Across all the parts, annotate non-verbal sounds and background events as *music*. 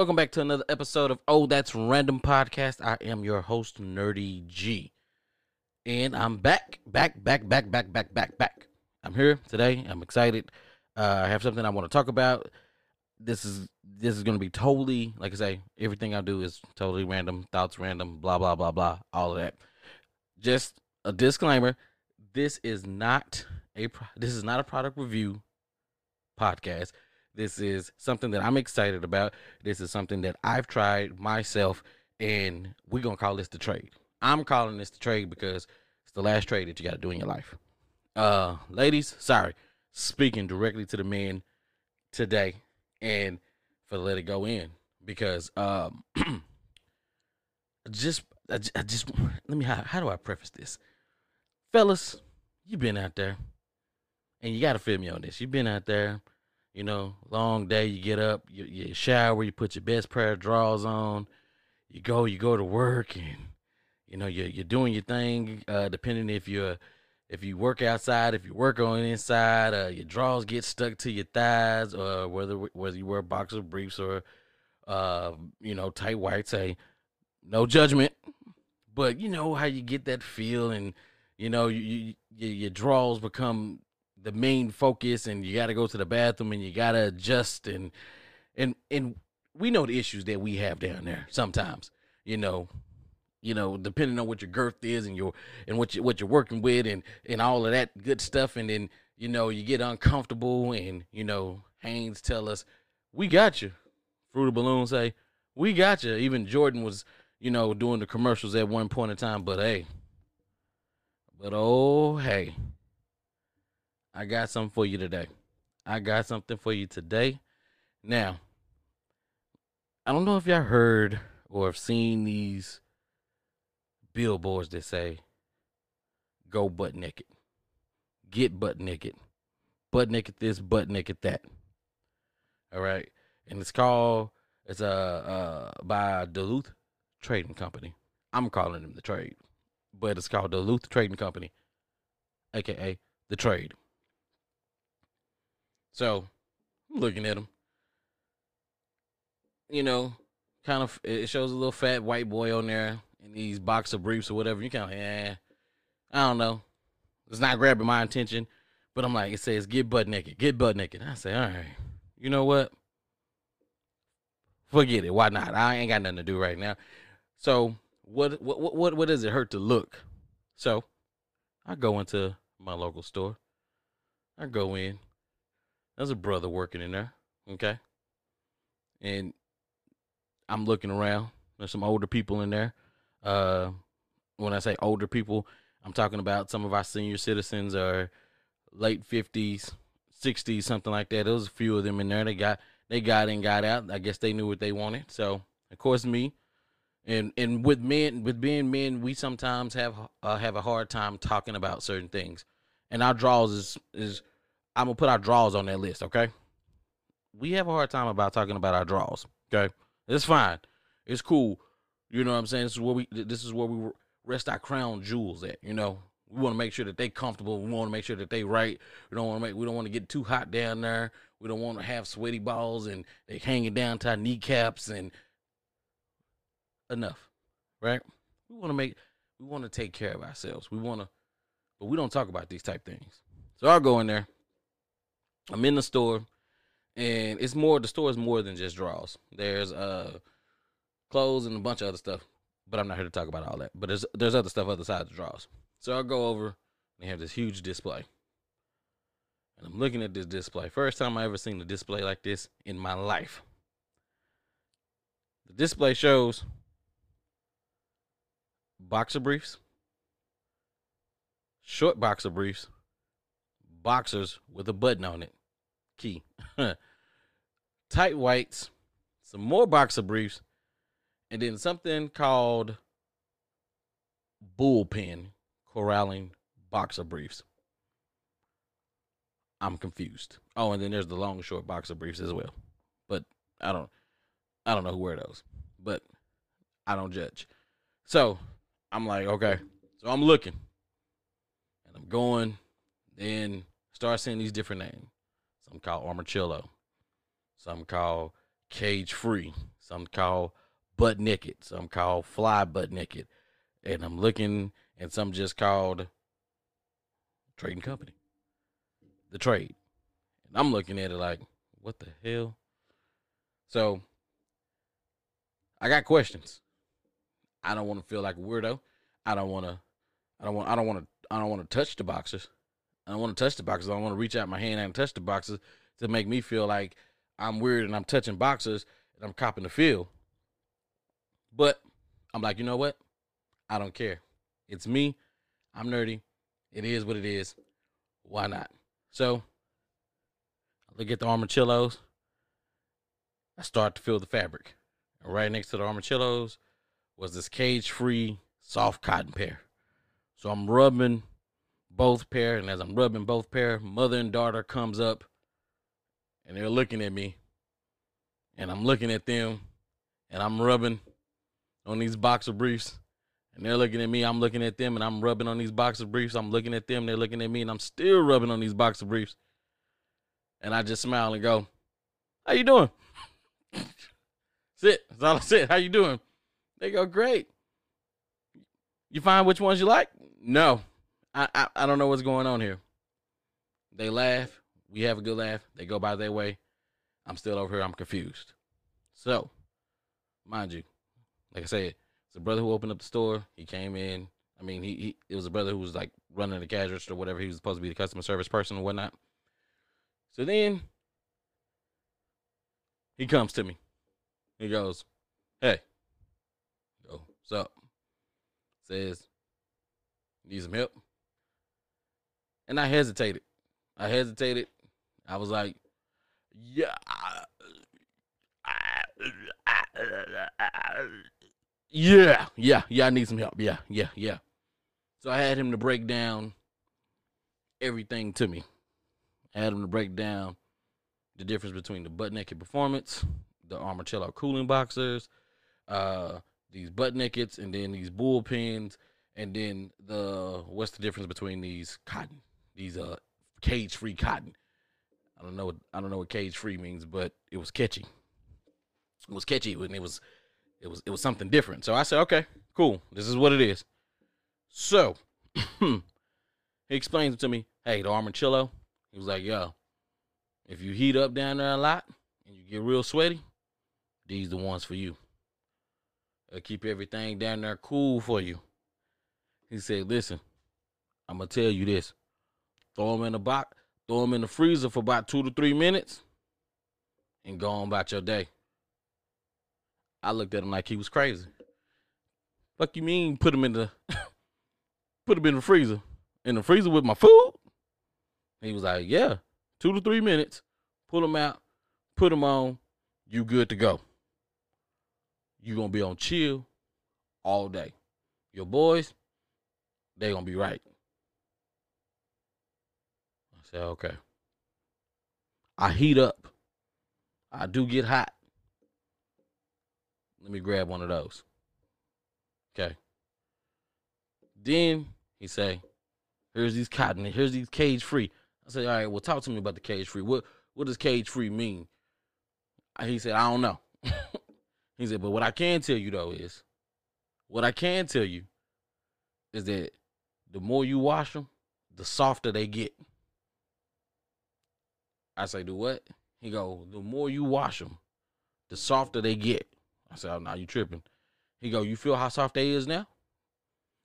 Welcome back to another episode of Oh That's Random Podcast. I am your host, Nerdy G. And I'm back, back, back, back, back, back, back, back. I'm here today. I'm excited. Uh, I have something I want to talk about. This is this is gonna be totally, like I say, everything I do is totally random, thoughts random, blah blah blah blah, all of that. Just a disclaimer: this is not a this is not a product review podcast. This is something that I'm excited about. This is something that I've tried myself, and we're gonna call this the trade. I'm calling this the trade because it's the last trade that you got to do in your life. Uh, ladies, sorry, speaking directly to the men today, and for let it go in because um, *clears throat* just I, I just let me how, how do I preface this, fellas? You've been out there, and you got to feel me on this. You've been out there you know, long day. You get up, you, you shower, you put your best pair of drawers on, you go, you go to work, and you know you're you're doing your thing. Uh, depending if you're if you work outside, if you work on inside, uh, your drawers get stuck to your thighs, or whether whether you wear boxer briefs or uh, you know tight whites. Hey, no judgment, but you know how you get that feel, and you know you, you, your drawers become the main focus and you got to go to the bathroom and you got to adjust and and and we know the issues that we have down there sometimes you know. You know depending on what your girth is and your and what you what you're working with and and all of that good stuff and then you know you get uncomfortable and you know Hanes tell us we got you. Fruit of the Loom say we got you. Even Jordan was you know doing the commercials at one point in time but hey but oh hey I got something for you today. I got something for you today. Now, I don't know if y'all heard or have seen these billboards that say, go butt naked, get butt naked, butt naked this, butt naked that. All right. And it's called, it's uh, uh, by Duluth Trading Company. I'm calling them the trade, but it's called Duluth Trading Company, aka the trade. So, I'm looking at him. You know, kind of, it shows a little fat white boy on there in these boxer briefs or whatever. You kind of, yeah, I don't know. It's not grabbing my attention, but I'm like, it says get butt naked, get butt naked. I say, all right, you know what? Forget it. Why not? I ain't got nothing to do right now. So, what, what, what, what does it hurt to look? So, I go into my local store. I go in. There's a brother working in there, okay? And I'm looking around. There's some older people in there. Uh, when I say older people, I'm talking about some of our senior citizens are late 50s, 60s, something like that. There's a few of them in there. They got they got in, got out. I guess they knew what they wanted. So, of course, me and and with men, with being men, we sometimes have uh, have a hard time talking about certain things. And our draws is is I'm gonna put our draws on that list, okay? We have a hard time about talking about our draws, okay? It's fine, it's cool. You know what I'm saying? This is where we this is where we rest our crown jewels at. You know, we want to make sure that they comfortable. We want to make sure that they right. We don't want to make we don't want to get too hot down there. We don't want to have sweaty balls and they hanging down to our kneecaps and enough, right? We want to make we want to take care of ourselves. We want to, but we don't talk about these type things. So I'll go in there. I'm in the store, and it's more. The store is more than just drawers. There's uh clothes and a bunch of other stuff, but I'm not here to talk about all that. But there's there's other stuff other side of the drawers. So I go over. and They have this huge display, and I'm looking at this display. First time I ever seen a display like this in my life. The display shows boxer briefs, short boxer briefs, boxers with a button on it. Key. *laughs* Tight whites, some more boxer briefs, and then something called bullpen corralling boxer briefs. I'm confused. Oh, and then there's the long short boxer briefs as well. But I don't I don't know who wear those. But I don't judge. So I'm like, okay. So I'm looking. And I'm going, then start seeing these different names. Some called Armachillo. Some called Cage Free. some called butt naked, some called fly butt naked, and I'm looking and some just called trading company, the trade. And I'm looking at it like, what the hell? So I got questions. I don't want to feel like a weirdo. I don't want to. I don't want. I don't want to. I don't want to touch the boxes. I don't want to touch the boxes. I don't want to reach out my hand and touch the boxes to make me feel like I'm weird and I'm touching boxes and I'm copping the feel. But I'm like, you know what? I don't care. It's me. I'm nerdy. It is what it is. Why not? So I look at the armachillos. I start to feel the fabric. And right next to the armachillos was this cage free soft cotton pair. So I'm rubbing both pair, and as I'm rubbing both pair, mother and daughter comes up and they're looking at me. And I'm looking at them and I'm rubbing on these boxer briefs. And they're looking at me, I'm looking at them, and I'm rubbing on these boxer briefs. I'm looking at them, they're looking at me, and I'm still rubbing on these boxer briefs. And I just smile and go, How you doing? *laughs* Sit. That's all I said. How you doing? They go, Great. You find which ones you like? No. I, I, I don't know what's going on here. They laugh. We have a good laugh. They go by their way. I'm still over here. I'm confused. So, mind you, like I said, it's a brother who opened up the store. He came in. I mean, he, he it was a brother who was like running the cash register or whatever. He was supposed to be the customer service person and whatnot. So then he comes to me. He goes, Hey. Go, what's up? Says, Need some help? And I hesitated. I hesitated. I was like, Yeah. Yeah, yeah, yeah, I need some help. Yeah, yeah, yeah. So I had him to break down everything to me. I had him to break down the difference between the butt naked performance, the Armachillo cooling boxers, uh, these butt nakeds, and then these bullpens, and then the what's the difference between these cotton, these uh cage free cotton. I don't know what I don't know what cage free means, but it was catchy. It was catchy and it was it was it was something different. So I said, okay, cool. This is what it is. So *clears throat* he explains it to me, hey, the Armachillo. He was like, yo, if you heat up down there a lot and you get real sweaty, these the ones for you. It'll keep everything down there cool for you. He said, listen, I'm gonna tell you this. Throw them in the box, throw them in the freezer for about two to three minutes, and go on about your day. I looked at him like he was crazy. Fuck you mean put him in the *coughs* put him in the freezer? In the freezer with my food? He was like, Yeah, two to three minutes. Pull them out, put them on, you good to go. You gonna be on chill all day. Your boys, they gonna be right. Said, okay. I heat up. I do get hot. Let me grab one of those. Okay. Then he say, "Here's these cotton. Here's these cage free." I said, "All right. Well, talk to me about the cage free. What what does cage free mean?" He said, "I don't know." *laughs* he said, "But what I can tell you though is, what I can tell you is that the more you wash them, the softer they get." I say, "Do what?" He go, "The more you wash them, the softer they get." I said, oh, now you tripping. He go, you feel how soft they is now?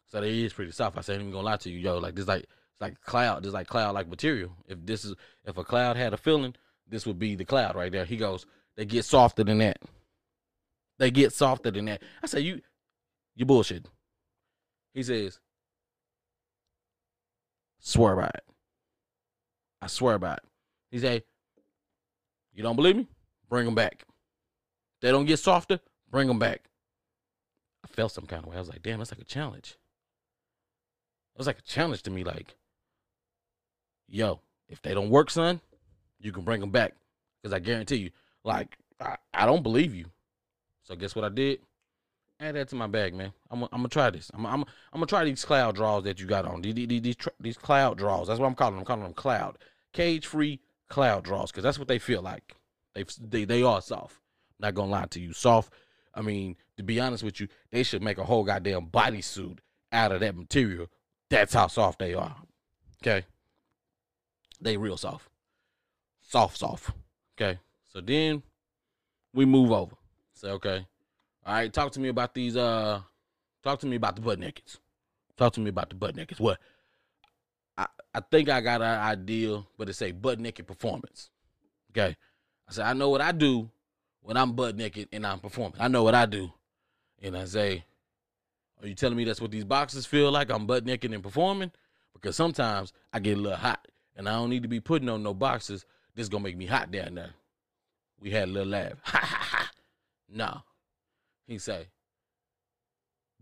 So they is pretty soft. I said, I ain't even gonna lie to you, yo. Like this, like it's like cloud. This like cloud like material. If this is if a cloud had a feeling, this would be the cloud right there. He goes, they get softer than that. They get softer than that. I said, you, you bullshit. He says, swear by it. I swear by it. He said, you don't believe me? Bring them back. they don't get softer, Bring them back. I felt some kind of way. I was like, damn, that's like a challenge. It was like a challenge to me. Like, yo, if they don't work, son, you can bring them back. Because I guarantee you, like, I, I don't believe you. So guess what I did? Add that to my bag, man. I'm I'm gonna try this. I'm I'm I'm gonna try these cloud draws that you got on. These these these, these cloud draws. That's what I'm calling them. I'm calling them cloud, cage free cloud draws, because that's what they feel like. They they they are soft. Not gonna lie to you, soft I mean, to be honest with you, they should make a whole goddamn bodysuit out of that material. That's how soft they are. Okay. They real soft. Soft, soft. Okay. So then we move over. Say, okay. All right, talk to me about these uh talk to me about the butt nakeds. Talk to me about the butt nakeds. What? I, I think I got an idea, but it's a butt naked performance. Okay. I said, I know what I do when I'm butt naked and I'm performing. I know what I do. And I say, Are you telling me that's what these boxes feel like? I'm butt naked and performing? Because sometimes I get a little hot and I don't need to be putting on no boxes. This is gonna make me hot down there. We had a little laugh. *laughs* No. He say,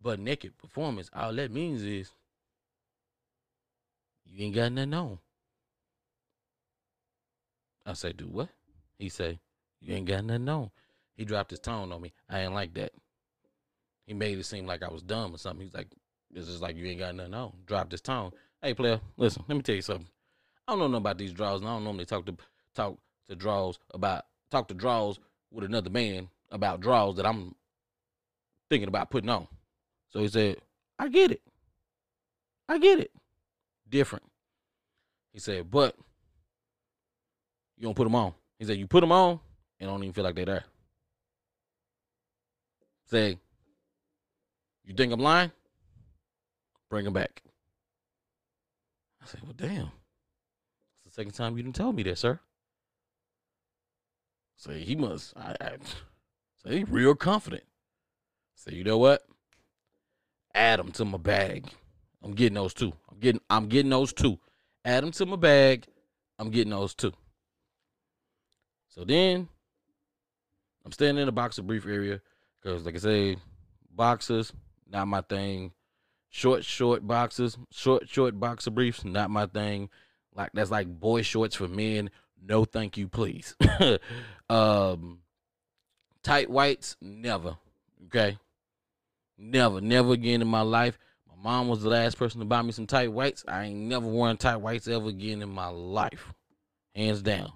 but naked performance, all that means is you ain't got nothing on. I say, do what? He say, you ain't got nothing on. He dropped his tone on me. I ain't like that. He made it seem like I was dumb or something. He's like, this is like you ain't got nothing on. Dropped his tone. Hey, player, listen, let me tell you something. I don't know nothing about these draws, and I don't normally talk to talk to draws about talk to draws with another man about draws that I'm thinking about putting on. So he said, I get it. I get it. Different. He said, but you don't put them on. He said, you put them on and don't even feel like they're there. Say, you think I'm lying? Bring them back. I said, well, damn. It's the second time you didn't tell me that, sir. Say, he must. I, I say, he real confident. Say, you know what? Add them to my bag. I'm getting those two. I'm getting. I'm getting those two. Add them to my bag. I'm getting those two. So then I'm standing in the boxer brief area because, like I say, boxers not my thing. Short, short boxers, short, short boxer briefs, not my thing. Like that's like boy shorts for men. No, thank you, please. *laughs* um, tight whites, never. Okay, never, never again in my life. Mom was the last person to buy me some tight whites. I ain't never worn tight whites ever again in my life, hands down.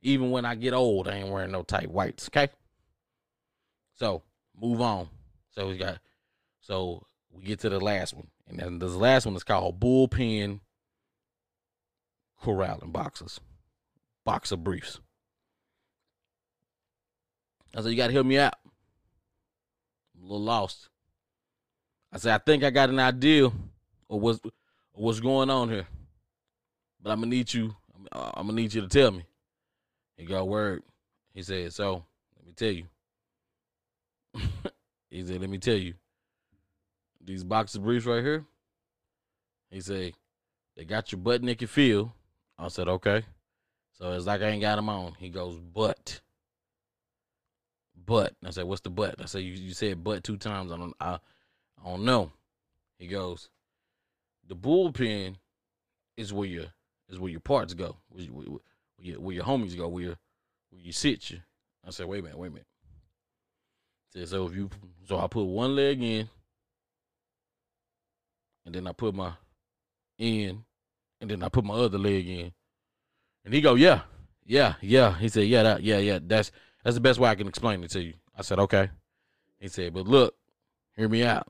Even when I get old, I ain't wearing no tight whites. Okay. So move on. So we got. So we get to the last one, and then this last one is called bullpen corralling boxes, boxer briefs. I said, you got to help me out. I'm a little lost. I said, I think I got an idea of what's what's going on here, but I'm gonna need you. I'm gonna need you to tell me. He got word. He said, so let me tell you. *laughs* he said, let me tell you. These boxes briefs right here. He said, they got your butt naked feel. I said, okay. So it's like I ain't got them on. He goes, but. But. I said, what's the but? I said, you, you said but two times. I don't, I, I don't know. He goes, the bullpen is where your is where your parts go, where, where, where, your, where your homies go, where where you sit you. I said, wait a minute, wait a minute. Said, so if you so I put one leg in, and then I put my in, and then I put my other leg in. And he go, yeah, yeah, yeah. He said, yeah, that, yeah, yeah. That's that's the best way I can explain it to you. I said, okay. He said, but look, hear me out.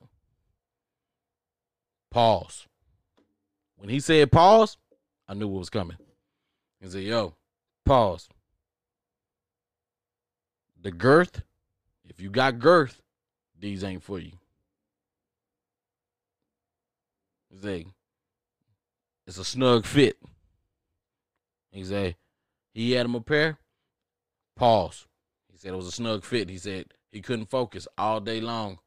Pause. When he said pause, I knew what was coming. He said, yo, pause. The girth, if you got girth, these ain't for you. He said, it's a snug fit. He said, he had him a pair. Pause. He said it was a snug fit. He said he couldn't focus all day long.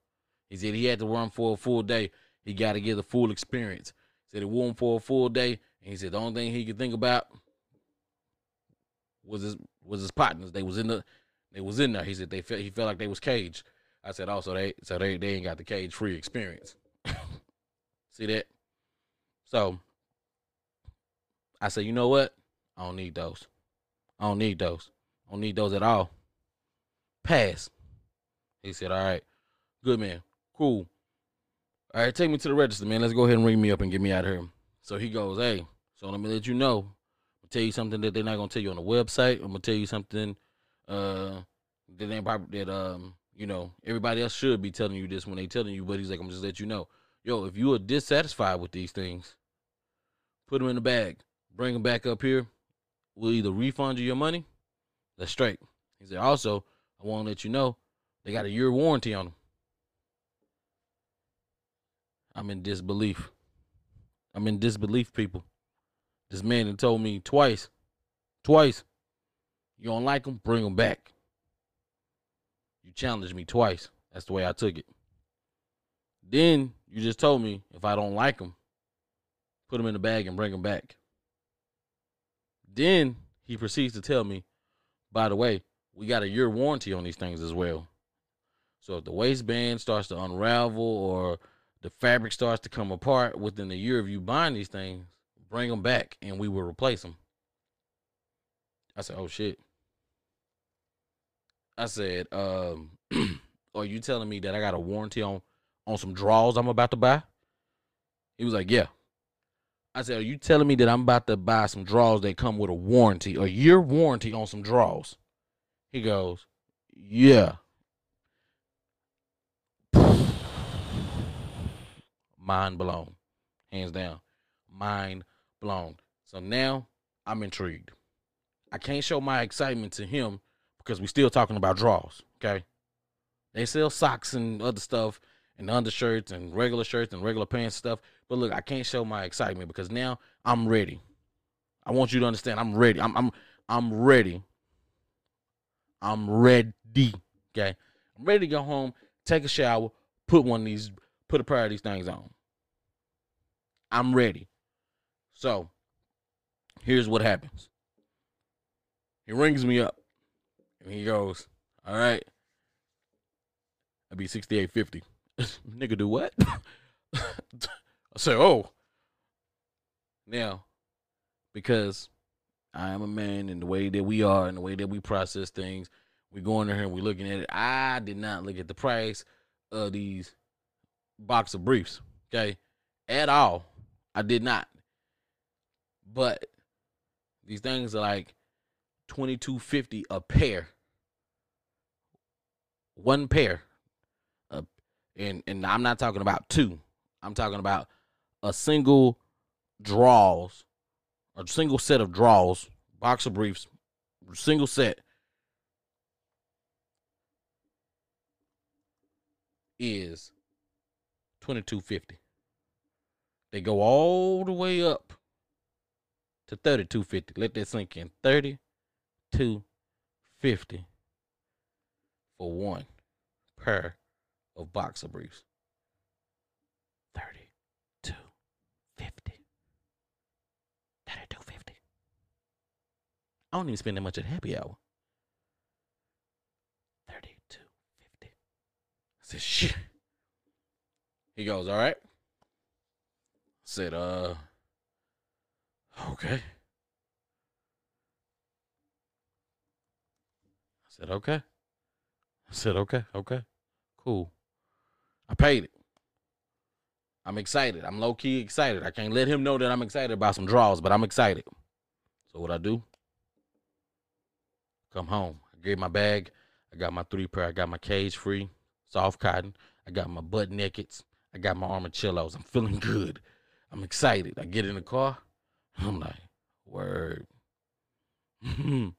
He said he had to run for a full day. He got to get the full experience. He said he wore for a full day, and he said the only thing he could think about was his was his partners. They was in the they was in there. He said they felt he felt like they was caged. I said also they so they they ain't got the cage free experience. *laughs* See that? So I said, you know what? I don't need those. I don't need those. I don't need those at all. Pass. He said, all right. Good man. Cool. All right, take me to the register, man. Let's go ahead and ring me up and get me out of here. So he goes, hey, so let me let you know. I'm gonna tell you something that they're not gonna tell you on the website. I'm gonna tell you something uh that they probably that um you know, everybody else should be telling you this when they telling you, but he's like, I'm just let you know, yo, if you are dissatisfied with these things, put them in the bag, bring them back up here. We'll either refund you your money. That's straight. He said, also, I want to let you know they got a year warranty on them. I'm in disbelief. I'm in disbelief, people. This man had told me twice, twice, you don't like them, bring them back. You challenged me twice. That's the way I took it. Then you just told me if I don't like them, put them in the bag and bring them back. Then he proceeds to tell me, by the way, we got a year warranty on these things as well. So if the waistband starts to unravel or the fabric starts to come apart within a year of you buying these things, bring them back and we will replace them. I said, oh shit. I said, um, *clears throat* are you telling me that I got a warranty on on some drawers I'm about to buy? He was like, yeah. I said, are you telling me that I'm about to buy some drawers that come with a warranty, a year warranty on some drawers? He goes, yeah. Mind blown. Hands down. Mind blown. So now I'm intrigued. I can't show my excitement to him because we're still talking about draws. Okay, they sell socks and other stuff and undershirts and regular shirts and regular pants stuff. But look, I can't show my excitement because now I'm ready. I want you to understand. I'm ready. I'm I'm I'm ready. I'm ready. Okay, I'm ready to go home, take a shower, put one of these, put a pair of these things on. I'm ready. So here's what happens. He rings me up. And he goes, All right. I'd be 6850. *laughs* Nigga, do what? *laughs* I say, Oh. Now, because I am a man and the way that we are and the way that we process things, we go in here and we looking at it. I did not look at the price of these box of briefs, okay? At all. I did not. But these things are like 2250 a pair one pair. Uh, and and I'm not talking about two. I'm talking about a single draws, a single set of draws, boxer briefs, single set is 2250. They go all the way up to 3250. Let that sink in. 3250 for one pair of boxer briefs. 32 50. 32 50. I don't even spend that much at happy hour. 3250. I said, shit. He goes, all right. Said, uh, okay. I said, okay. I said, okay, okay, cool. I paid it. I'm excited. I'm low key excited. I can't let him know that I'm excited about some draws, but I'm excited. So what I do? Come home. I get my bag. I got my three pair. I got my cage free, soft cotton. I got my butt nakeds. I got my armachillos. I'm feeling *laughs* good. I'm excited. I get in the car. I'm like, word. *laughs*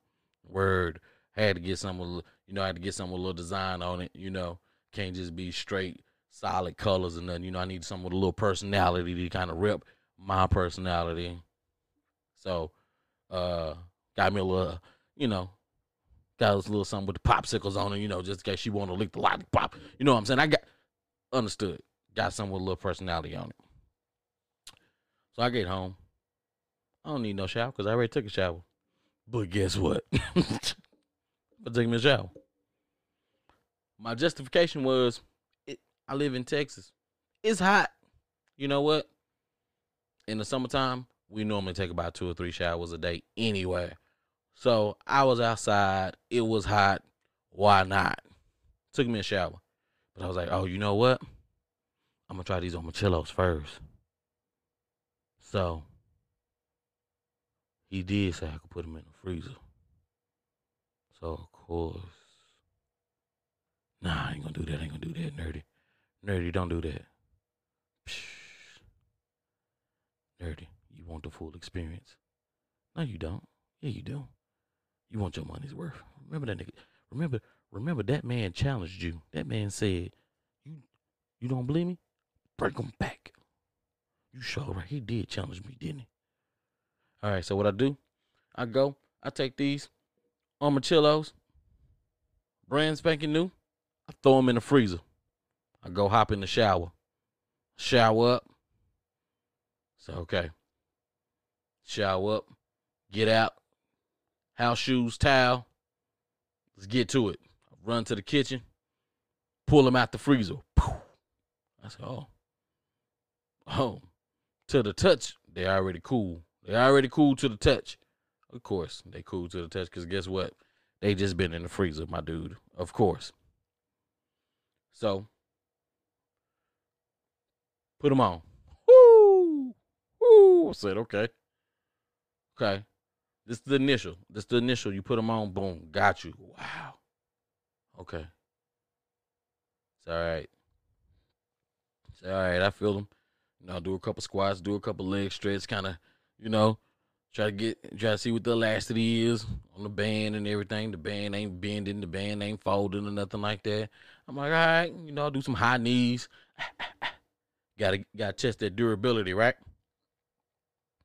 word. I had to get some you know, I had to get something with a little design on it. You know, can't just be straight solid colors and nothing. You know, I need something with a little personality to kind of rip my personality. So, uh, got me a little, you know, got a little something with the popsicles on it. You know, just in case she want to lick the lollipop. You know what I'm saying? I got understood. Got something with a little personality on it. So I get home. I don't need no shower because I already took a shower. But guess what? *laughs* for taking a shower. My justification was, it, I live in Texas. It's hot. You know what? In the summertime, we normally take about two or three showers a day anyway. So I was outside. It was hot. Why not? Took me a shower. But I was like, oh, you know what? I'm going to try these Armachillos first. So he did say I could put him in the freezer. So of course, Nah, I ain't gonna do that. I ain't gonna do that, nerdy. Nerdy, don't do that. Psh. Nerdy, you want the full experience? No, you don't. Yeah, you do. You want your money's worth. Remember that nigga. Remember, remember that man challenged you. That man said, "You, you don't believe me? Break him back." You sure right? He did challenge me, didn't he? All right. So what I do? I go. I take these armachillos, brand spanking new. I throw them in the freezer. I go hop in the shower, shower up. So okay. Shower up, get out, house shoes, towel. Let's get to it. Run to the kitchen, pull them out the freezer. I said, oh, oh, to the touch, they already cool. They already cool to the touch. Of course, they cool to the touch because guess what? They just been in the freezer, my dude. Of course. So, put them on. Woo! Woo! I said, okay. Okay. This is the initial. This is the initial. You put them on, boom, got you. Wow. Okay. It's all right. It's all right. I feel them. You know, do a couple squats, do a couple leg stretches, kind of, you know, try to get, try to see what the elasticity is on the band and everything. The band ain't bending, the band ain't folding or nothing like that. I'm like, all right, you know, do some high knees. *laughs* gotta, gotta test that durability, right?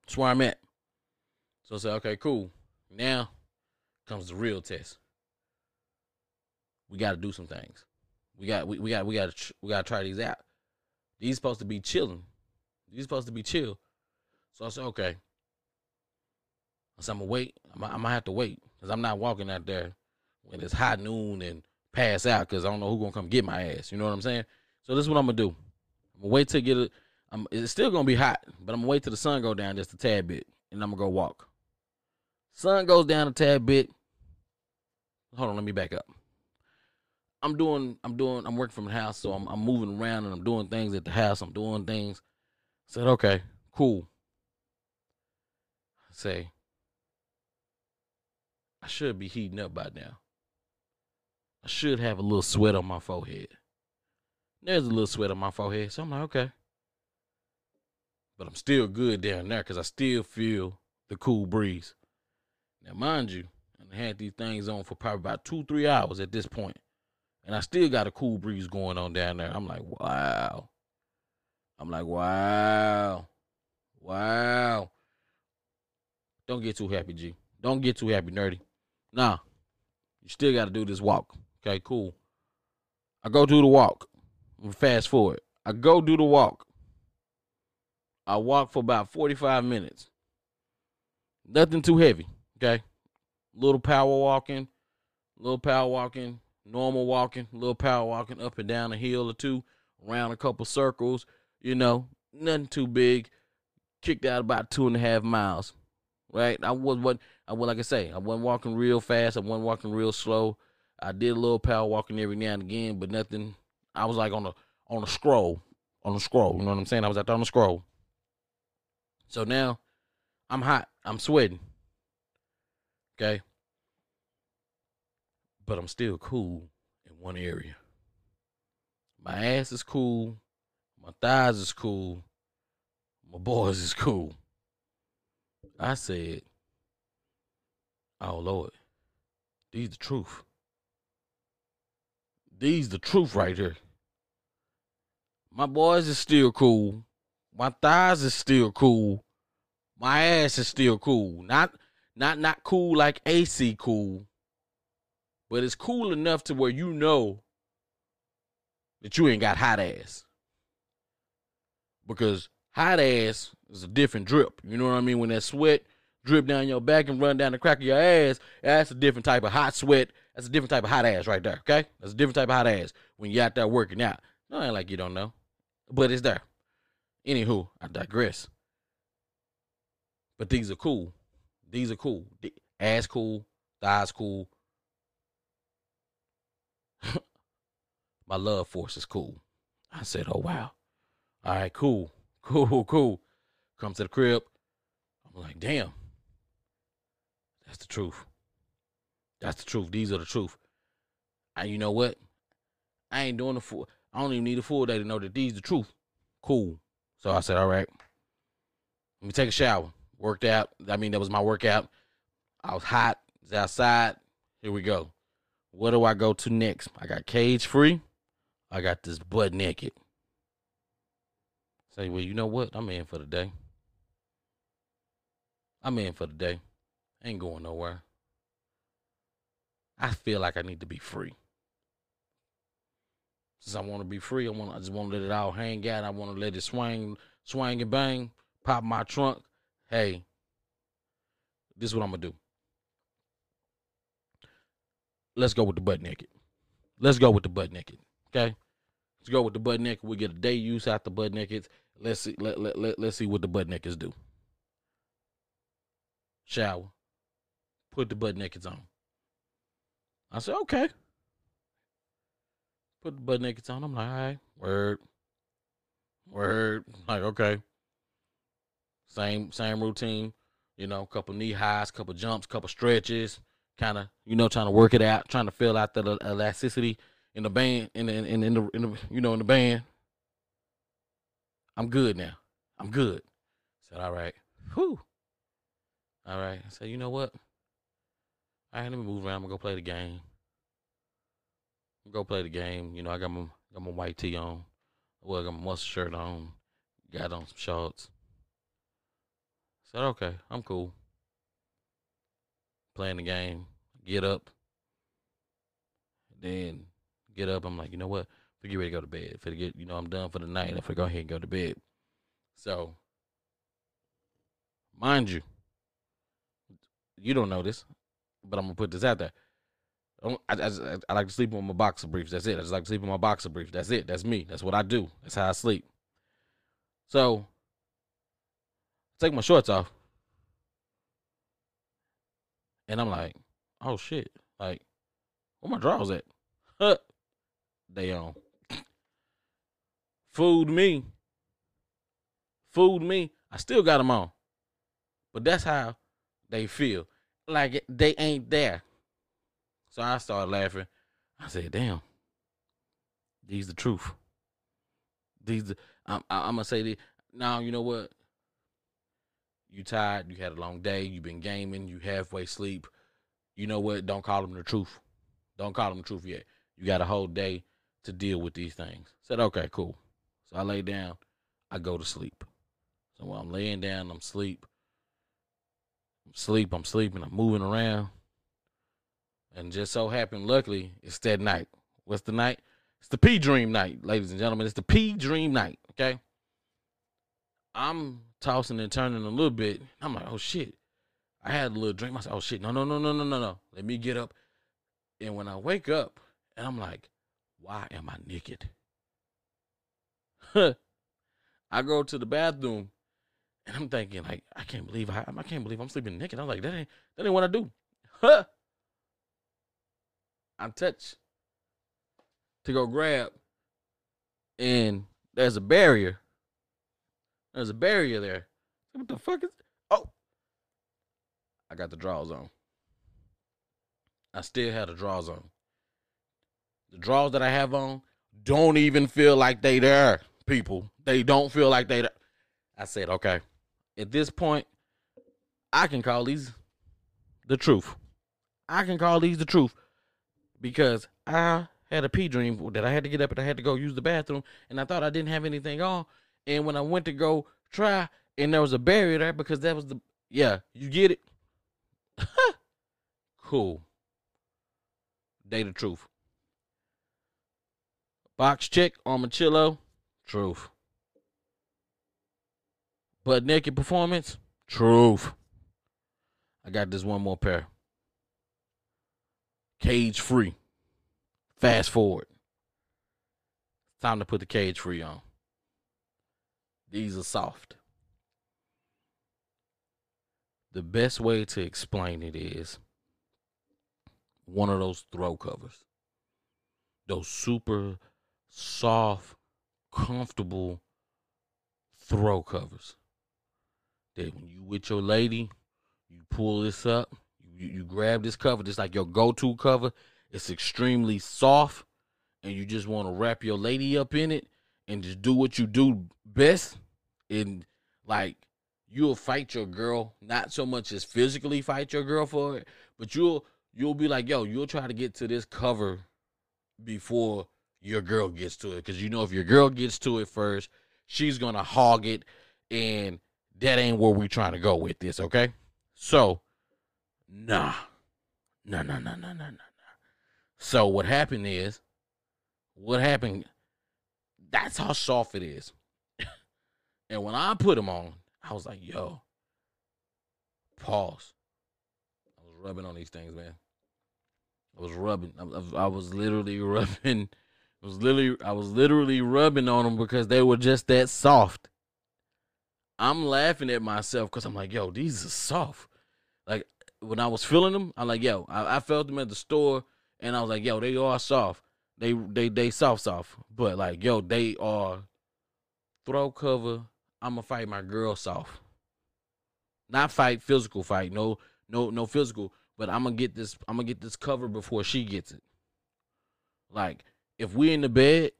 That's where I'm at. So I said, okay, cool. Now comes the real test. We got to do some things. We got, we, we got, we got, we got to try these out. These supposed to be chilling. These supposed to be chill. So I said, okay. I said, I'm gonna wait. I'm, I'm gonna have to wait because I'm not walking out there when it's high noon and pass out because I don't know who gonna come get my ass. You know what I'm saying? So this is what I'm gonna do. I'm gonna wait to get it. I'm, it's still gonna be hot, but I'm gonna wait till the sun go down just a tad bit, and I'm gonna go walk. Sun goes down a tad bit. Hold on, let me back up. I'm doing, I'm doing, I'm working from the house, so I'm, I'm moving around and I'm doing things at the house. I'm doing things. Said, okay, cool. I say, I should be heating up by now. I should have a little sweat on my forehead. There's a little sweat on my forehead, so I'm like, okay. But I'm still good down there because I still feel the cool breeze. Now, mind you, I had these things on for probably about two, three hours at this point, and I still got a cool breeze going on down there. I'm like, wow. I'm like, wow, wow. Don't get too happy, G. Don't get too happy, nerdy. Nah, you still got to do this walk. Okay, cool. I go do the walk. Fast forward. I go do the walk. I walk for about 45 minutes. Nothing too heavy. Okay. Little power walking, little power walking, normal walking, little power walking up and down a hill or two, around a couple circles, you know, nothing too big. Kicked out about two and a half miles. Right? I was what I was like I say, I wasn't walking real fast, I wasn't walking real slow. I did a little power walking every now and again, but nothing I was like on a on a scroll. On a scroll. You know what I'm saying? I was out there on a scroll. So now I'm hot. I'm sweating. Okay. But I'm still cool in one area. My ass is cool. My thighs is cool. My boys is cool. I said, Oh Lord, these the truth. These the truth right here. My boys is still cool. My thighs is still cool. My ass is still cool. Not not not cool like AC cool. But it's cool enough to where you know that you ain't got hot ass. Because hot ass is a different drip. You know what I mean? When that sweat drip down your back and run down the crack of your ass, that's a different type of hot sweat. That's a different type of hot ass right there, okay? That's a different type of hot ass when you're out there working out. No, ain't like you don't know. But it's there. Anywho, I digress. But these are cool. These are cool. Ass cool, thighs cool. *laughs* My love force is cool. I said, oh wow. All right, cool. *laughs* Cool, cool. Come to the crib. I'm like, damn. That's the truth. That's the truth. These are the truth. And you know what? I ain't doing the full. I don't even need a full day to know that these the truth. Cool. So I said, all right. Let me take a shower. Worked out. I mean, that was my workout. I was hot. It's outside. Here we go. What do I go to next? I got cage free. I got this butt naked. Say, well, you know what? I'm in for the day. I'm in for the day. Ain't going nowhere. I feel like I need to be free. Since I want to be free, I want I just want to let it all hang out. I want to let it swing, swing and bang, pop my trunk. Hey, this is what I'm gonna do. Let's go with the butt naked. Let's go with the butt naked. Okay. Let's go with the butt naked. We get a day use out the butt naked. Let's see. Let, let, let, let's see what the butt nakeds do. Shower. Put the butt nakeds on. I said, okay. Put the butt nakeds on. I'm like, all right, word. Word. Like, okay. Same same routine. You know, a couple knee highs, couple jumps, couple stretches, kind of, you know, trying to work it out, trying to fill out the elasticity in the band, in the, in, in the, in the, you know, in the band. I'm good now. I'm good. I said, all right. Whew. All right. I said, you know what? All right, let me move around. I'm gonna go play the game. Go play the game. You know, I got my got my white tee on. Well, I got my muscle shirt on. Got on some shorts. Said, okay, I'm cool. Playing the game. Get up. Then get up. I'm like, you know what? For get ready to go to bed. For get, you know, I'm done for the night. I'm go ahead and go to bed. So, mind you, you don't know this, but I'm gonna put this out there. I, I, I, like to sleep on my boxer briefs. That's it. I just like to sleep on my boxer briefs. That's it. That's me. That's what I do. That's how I sleep. So, take my shorts off. And I'm like, oh shit. Like, where my drawers at? They on. Fooled me. Fooled me. I still got them on. But that's how they feel. Like they ain't there. So I started laughing. I said, damn. These the truth. These I'm, I'm gonna say this. Now you know what? You tired. You had a long day. You been gaming. You halfway sleep. You know what? Don't call them the truth. Don't call them the truth yet. You got a whole day to deal with these things. Said, okay, cool. So I lay down. I go to sleep. So while I'm laying down, I'm sleep. I'm sleep. I'm sleeping. I'm moving around. And just so happened, luckily, it's that night. What's the night? It's the P Dream night, ladies and gentlemen. It's the P Dream night. Okay. I'm tossing and turning a little bit. I'm like, oh shit. I had a little dream. I said, oh shit, no, no, no, no, no, no, no. Let me get up. And when I wake up, and I'm like, why am I naked? I go to the bathroom and I'm thinking, like, I can't believe I, I can't believe I'm sleeping naked. I'm like, that ain't that ain't what I do. Huh. I touch to go grab, and there's a barrier. There's a barrier there. What the fuck is? Oh, I got the drawers on. I still had the drawers on. The drawers that I have on don't even feel like they there, people. They don't feel like they there. I said, okay. At this point, I can call these the truth. I can call these the truth because I had a pee dream that I had to get up and I had to go use the bathroom, and I thought I didn't have anything on. And when I went to go try, and there was a barrier there because that was the yeah, you get it. *laughs* cool. Day the truth. Box check Armachillo, truth. But naked performance, truth. I got this one more pair cage free. Fast forward. Time to put the cage free on. These are soft. The best way to explain it is one of those throw covers. Those super soft, comfortable throw covers. That when you with your lady, you pull this up, you, you grab this cover, just like your go-to cover. It's extremely soft and you just want to wrap your lady up in it and just do what you do best and like you'll fight your girl not so much as physically fight your girl for it but you'll you'll be like yo you'll try to get to this cover before your girl gets to it because you know if your girl gets to it first she's gonna hog it and that ain't where we trying to go with this okay so nah nah nah nah nah nah nah so what happened is what happened that's how soft it is *laughs* and when i put them on I was like, yo, pause. I was rubbing on these things, man. I was rubbing. I I was literally *laughs* rubbing. I was literally, I was literally rubbing on them because they were just that soft. I'm laughing at myself because I'm like, yo, these are soft. Like when I was feeling them, I'm like, yo, I, I felt them at the store, and I was like, yo, they are soft. They, they, they soft, soft. But like, yo, they are throw cover I'm gonna fight my girl soft. Not fight physical fight. No, no, no physical. But I'm gonna get this. I'm gonna get this cover before she gets it. Like if we're in the bed,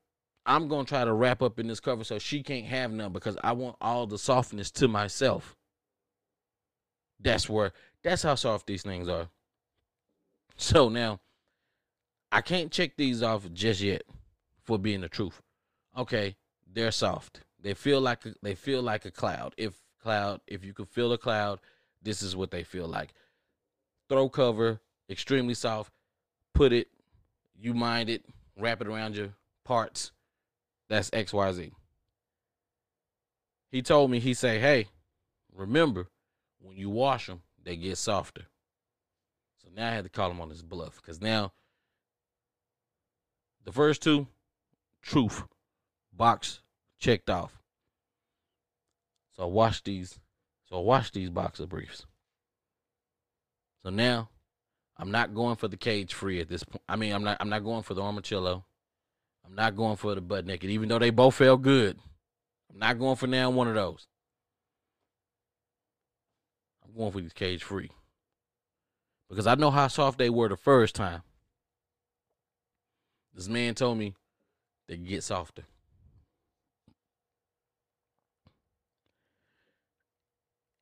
I'm gonna try to wrap up in this cover so she can't have none because I want all the softness to myself. That's where. That's how soft these things are. So now, I can't check these off just yet for being the truth. Okay, they're soft. They feel like they feel like a cloud. If cloud, if you could feel a cloud, this is what they feel like. Throw cover, extremely soft. Put it, you mind it, wrap it around your parts. That's X Y Z. He told me he say, "Hey, remember when you wash them, they get softer." So now I had to call him on his bluff because now the first two, truth, box checked off. So I washed these. So I washed these boxer briefs. So now I'm not going for the cage free at this point. I mean, I'm not I'm not going for the armachillo. I'm not going for the butt naked, even though they both felt good. I'm not going for now one of those. I'm going for these cage free. Because I know how soft they were the first time. This man told me they get softer.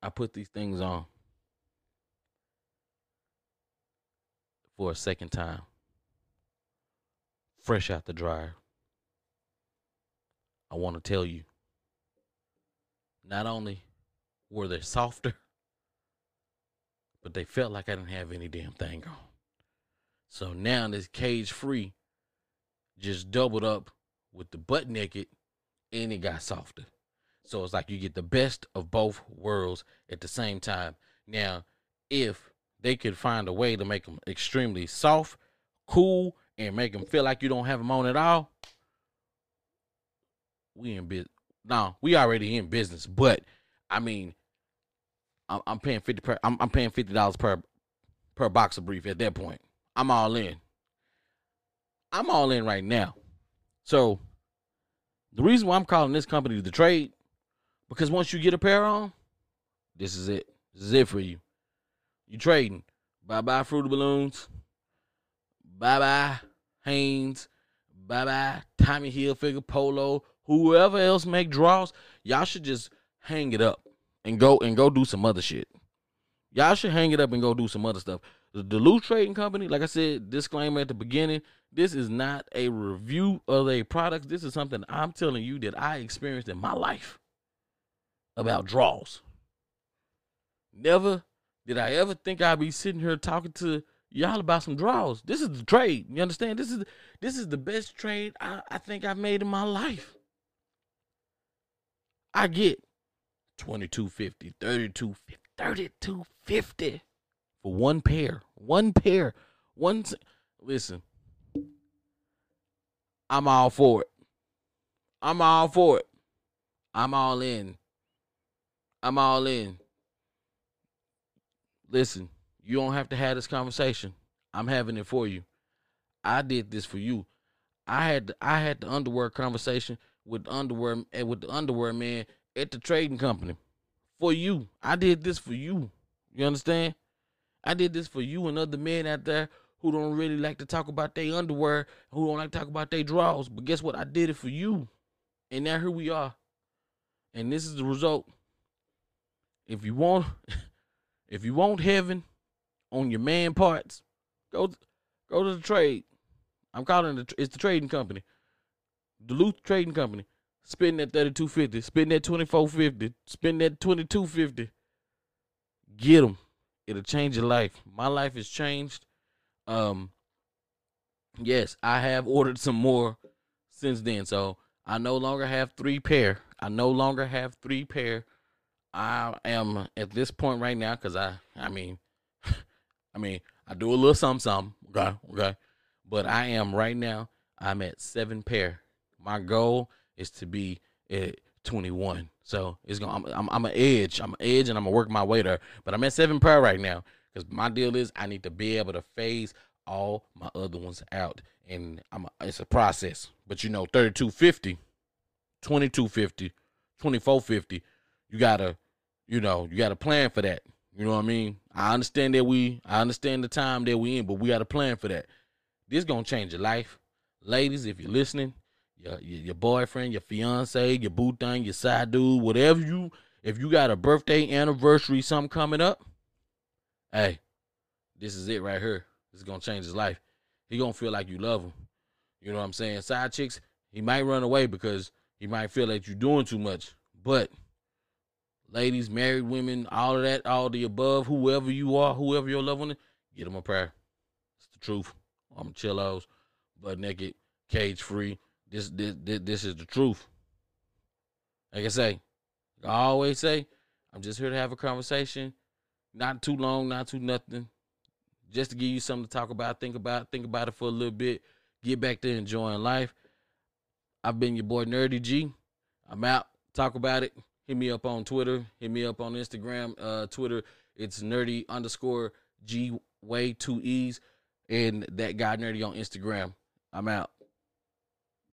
I put these things on for a second time, fresh out the dryer. I want to tell you, not only were they softer, but they felt like I didn't have any damn thing on. So now this cage free just doubled up with the butt naked and it got softer. So it's like you get the best of both worlds at the same time. Now, if they could find a way to make them extremely soft, cool, and make them feel like you don't have them on at all, we in business. No, we already in business, but I mean, I'm, I'm paying fifty per. I'm, I'm paying fifty dollars per per box of brief at that point. I'm all in. I'm all in right now. So the reason why I'm calling this company the trade because once you get a pair on, this is it. This is it for you. You trading. Bye bye Fruit Fruity Balloons. Bye bye Hanes. Bye bye Tommy Hilfiger Polo. Whoever else make draws, y'all should just hang it up and go and go do some other shit. Y'all should hang it up and go do some other stuff. The Duluth Trading Company, like I said, disclaimer at the beginning, this is not a review of a product. This is something I'm telling you that I experienced in my life about draws. Never did I ever think I'd be sitting here talking to y'all about some draws. This is the trade. You understand? This is this is the best trade I, I think I've made in my life. I get 2250, 3250, 3250 for one pair. One pair. One listen. I'm all for it. I'm all for it. I'm all in. I'm all in. Listen, you don't have to have this conversation. I'm having it for you. I did this for you. I had I had the underwear conversation with underwear eh, with the underwear man at the trading company for you. I did this for you. You understand? I did this for you and other men out there who don't really like to talk about their underwear, who don't like to talk about their drawers. But guess what? I did it for you. And now here we are. And this is the result. If you want *laughs* if you want heaven on your man parts, go go to the trade. I'm calling it it's the trading company. Duluth Trading Company. Spend that 3250, spend that 2450, spend that 2250. Get them. It'll change your life. My life has changed. Um yes, I have ordered some more since then. So I no longer have three pair. I no longer have three pair. I am at this point right now because I, I mean, *laughs* I mean, I do a little something, something. Okay, okay, but I am right now. I'm at seven pair. My goal is to be at 21. So it's gonna. I'm, I'm, I'm an edge. I'm an edge, and I'm gonna work my way there. But I'm at seven pair right now because my deal is I need to be able to phase all my other ones out, and I'm. A, it's a process. But you know, 3250, 2250, 2450 you gotta, you know, you gotta plan for that. You know what I mean? I understand that we, I understand the time that we in, but we got to plan for that. This gonna change your life, ladies. If you're listening, your your, your boyfriend, your fiance, your boo thing, your side dude, whatever you, if you got a birthday, anniversary, something coming up, hey, this is it right here. This is gonna change his life. He gonna feel like you love him. You know what I'm saying? Side chicks, he might run away because he might feel like you're doing too much, but ladies, married women, all of that, all the above, whoever you are, whoever your loved one is, get them a prayer. It's the truth. Armachillos, butt naked, cage free. This, this, this, this is the truth. Like I say, I always say, I'm just here to have a conversation. Not too long, not too nothing. Just to give you something to talk about, think about, think about it for a little bit. Get back to enjoying life. I've been your boy Nerdy G. I'm out. Talk about it. Hit me up on Twitter. Hit me up on Instagram. Uh, Twitter, it's nerdy underscore G way two E's. And that guy nerdy on Instagram. I'm out.